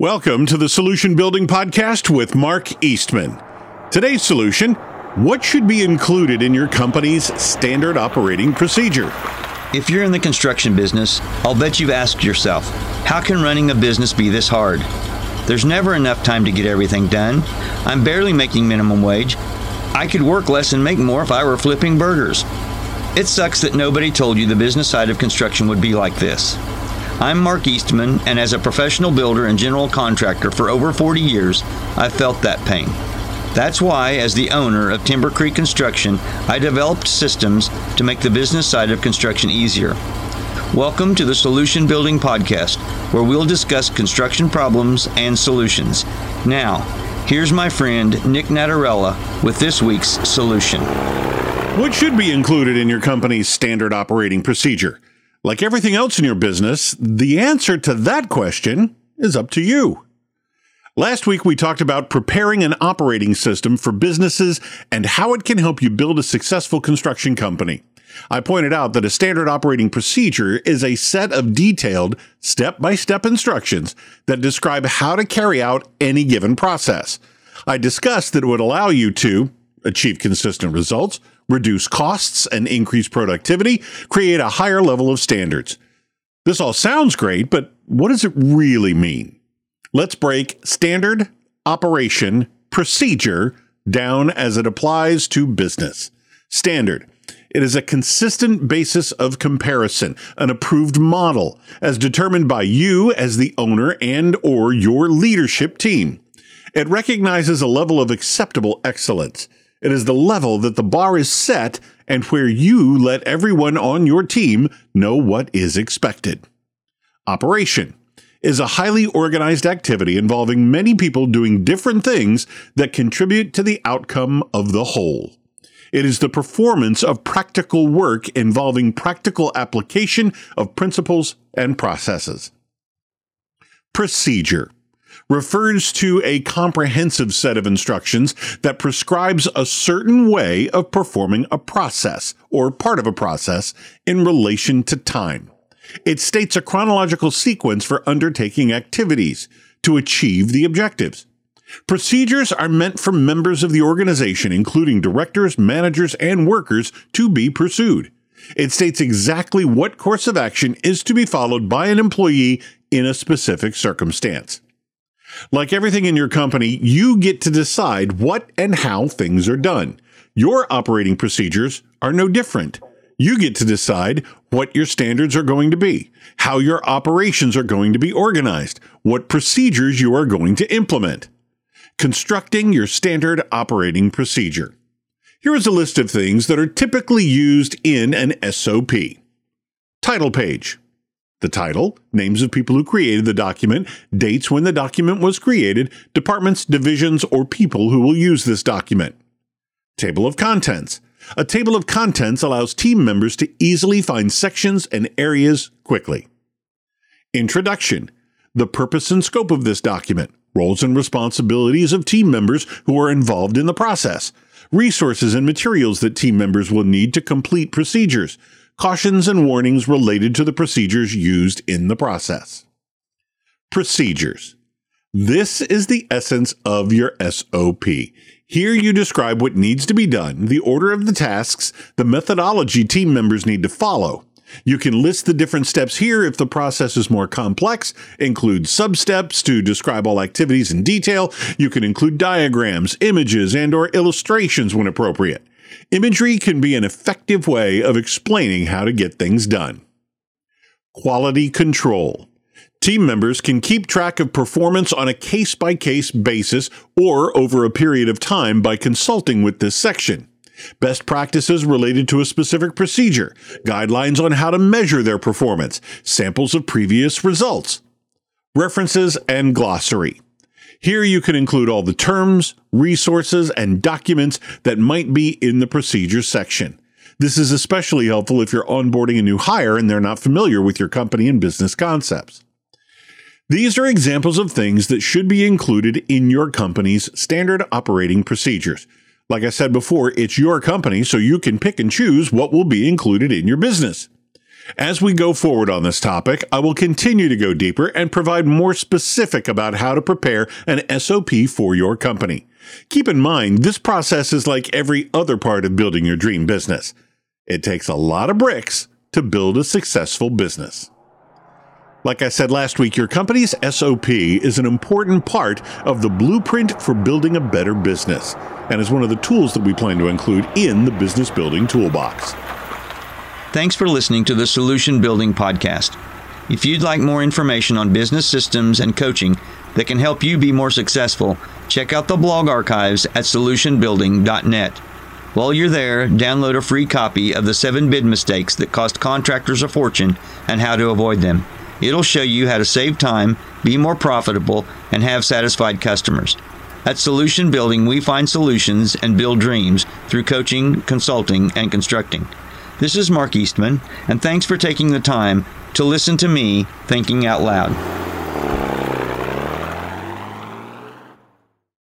Welcome to the Solution Building Podcast with Mark Eastman. Today's solution What should be included in your company's standard operating procedure? If you're in the construction business, I'll bet you've asked yourself, how can running a business be this hard? There's never enough time to get everything done. I'm barely making minimum wage. I could work less and make more if I were flipping burgers. It sucks that nobody told you the business side of construction would be like this. I'm Mark Eastman, and as a professional builder and general contractor for over 40 years, I've felt that pain. That's why, as the owner of Timber Creek Construction, I developed systems to make the business side of construction easier. Welcome to the Solution Building Podcast, where we'll discuss construction problems and solutions. Now, here's my friend Nick Natarella with this week's solution. What should be included in your company's standard operating procedure? Like everything else in your business, the answer to that question is up to you. Last week, we talked about preparing an operating system for businesses and how it can help you build a successful construction company. I pointed out that a standard operating procedure is a set of detailed, step by step instructions that describe how to carry out any given process. I discussed that it would allow you to achieve consistent results, reduce costs and increase productivity, create a higher level of standards. This all sounds great, but what does it really mean? Let's break standard operation procedure down as it applies to business. Standard. It is a consistent basis of comparison, an approved model as determined by you as the owner and or your leadership team. It recognizes a level of acceptable excellence. It is the level that the bar is set and where you let everyone on your team know what is expected. Operation is a highly organized activity involving many people doing different things that contribute to the outcome of the whole. It is the performance of practical work involving practical application of principles and processes. Procedure refers to a comprehensive set of instructions that prescribes a certain way of performing a process or part of a process in relation to time. It states a chronological sequence for undertaking activities to achieve the objectives. Procedures are meant for members of the organization, including directors, managers, and workers, to be pursued. It states exactly what course of action is to be followed by an employee in a specific circumstance. Like everything in your company, you get to decide what and how things are done. Your operating procedures are no different. You get to decide what your standards are going to be, how your operations are going to be organized, what procedures you are going to implement. Constructing your standard operating procedure. Here is a list of things that are typically used in an SOP. Title page. The title, names of people who created the document, dates when the document was created, departments, divisions, or people who will use this document. Table of contents. A table of contents allows team members to easily find sections and areas quickly. Introduction. The purpose and scope of this document. Roles and responsibilities of team members who are involved in the process. Resources and materials that team members will need to complete procedures cautions and warnings related to the procedures used in the process. Procedures. This is the essence of your SOP. Here you describe what needs to be done, the order of the tasks, the methodology team members need to follow. You can list the different steps here if the process is more complex, include substeps to describe all activities in detail. You can include diagrams, images, and or illustrations when appropriate. Imagery can be an effective way of explaining how to get things done. Quality control. Team members can keep track of performance on a case by case basis or over a period of time by consulting with this section. Best practices related to a specific procedure, guidelines on how to measure their performance, samples of previous results, references, and glossary. Here you can include all the terms, resources, and documents that might be in the procedures section. This is especially helpful if you're onboarding a new hire and they're not familiar with your company and business concepts. These are examples of things that should be included in your company's standard operating procedures. Like I said before, it's your company, so you can pick and choose what will be included in your business. As we go forward on this topic, I will continue to go deeper and provide more specific about how to prepare an SOP for your company. Keep in mind, this process is like every other part of building your dream business. It takes a lot of bricks to build a successful business. Like I said last week, your company's SOP is an important part of the blueprint for building a better business and is one of the tools that we plan to include in the business building toolbox. Thanks for listening to the Solution Building Podcast. If you'd like more information on business systems and coaching that can help you be more successful, check out the blog archives at solutionbuilding.net. While you're there, download a free copy of the 7 bid mistakes that cost contractors a fortune and how to avoid them. It'll show you how to save time, be more profitable, and have satisfied customers. At Solution Building, we find solutions and build dreams through coaching, consulting, and constructing. This is Mark Eastman, and thanks for taking the time to listen to me thinking out loud.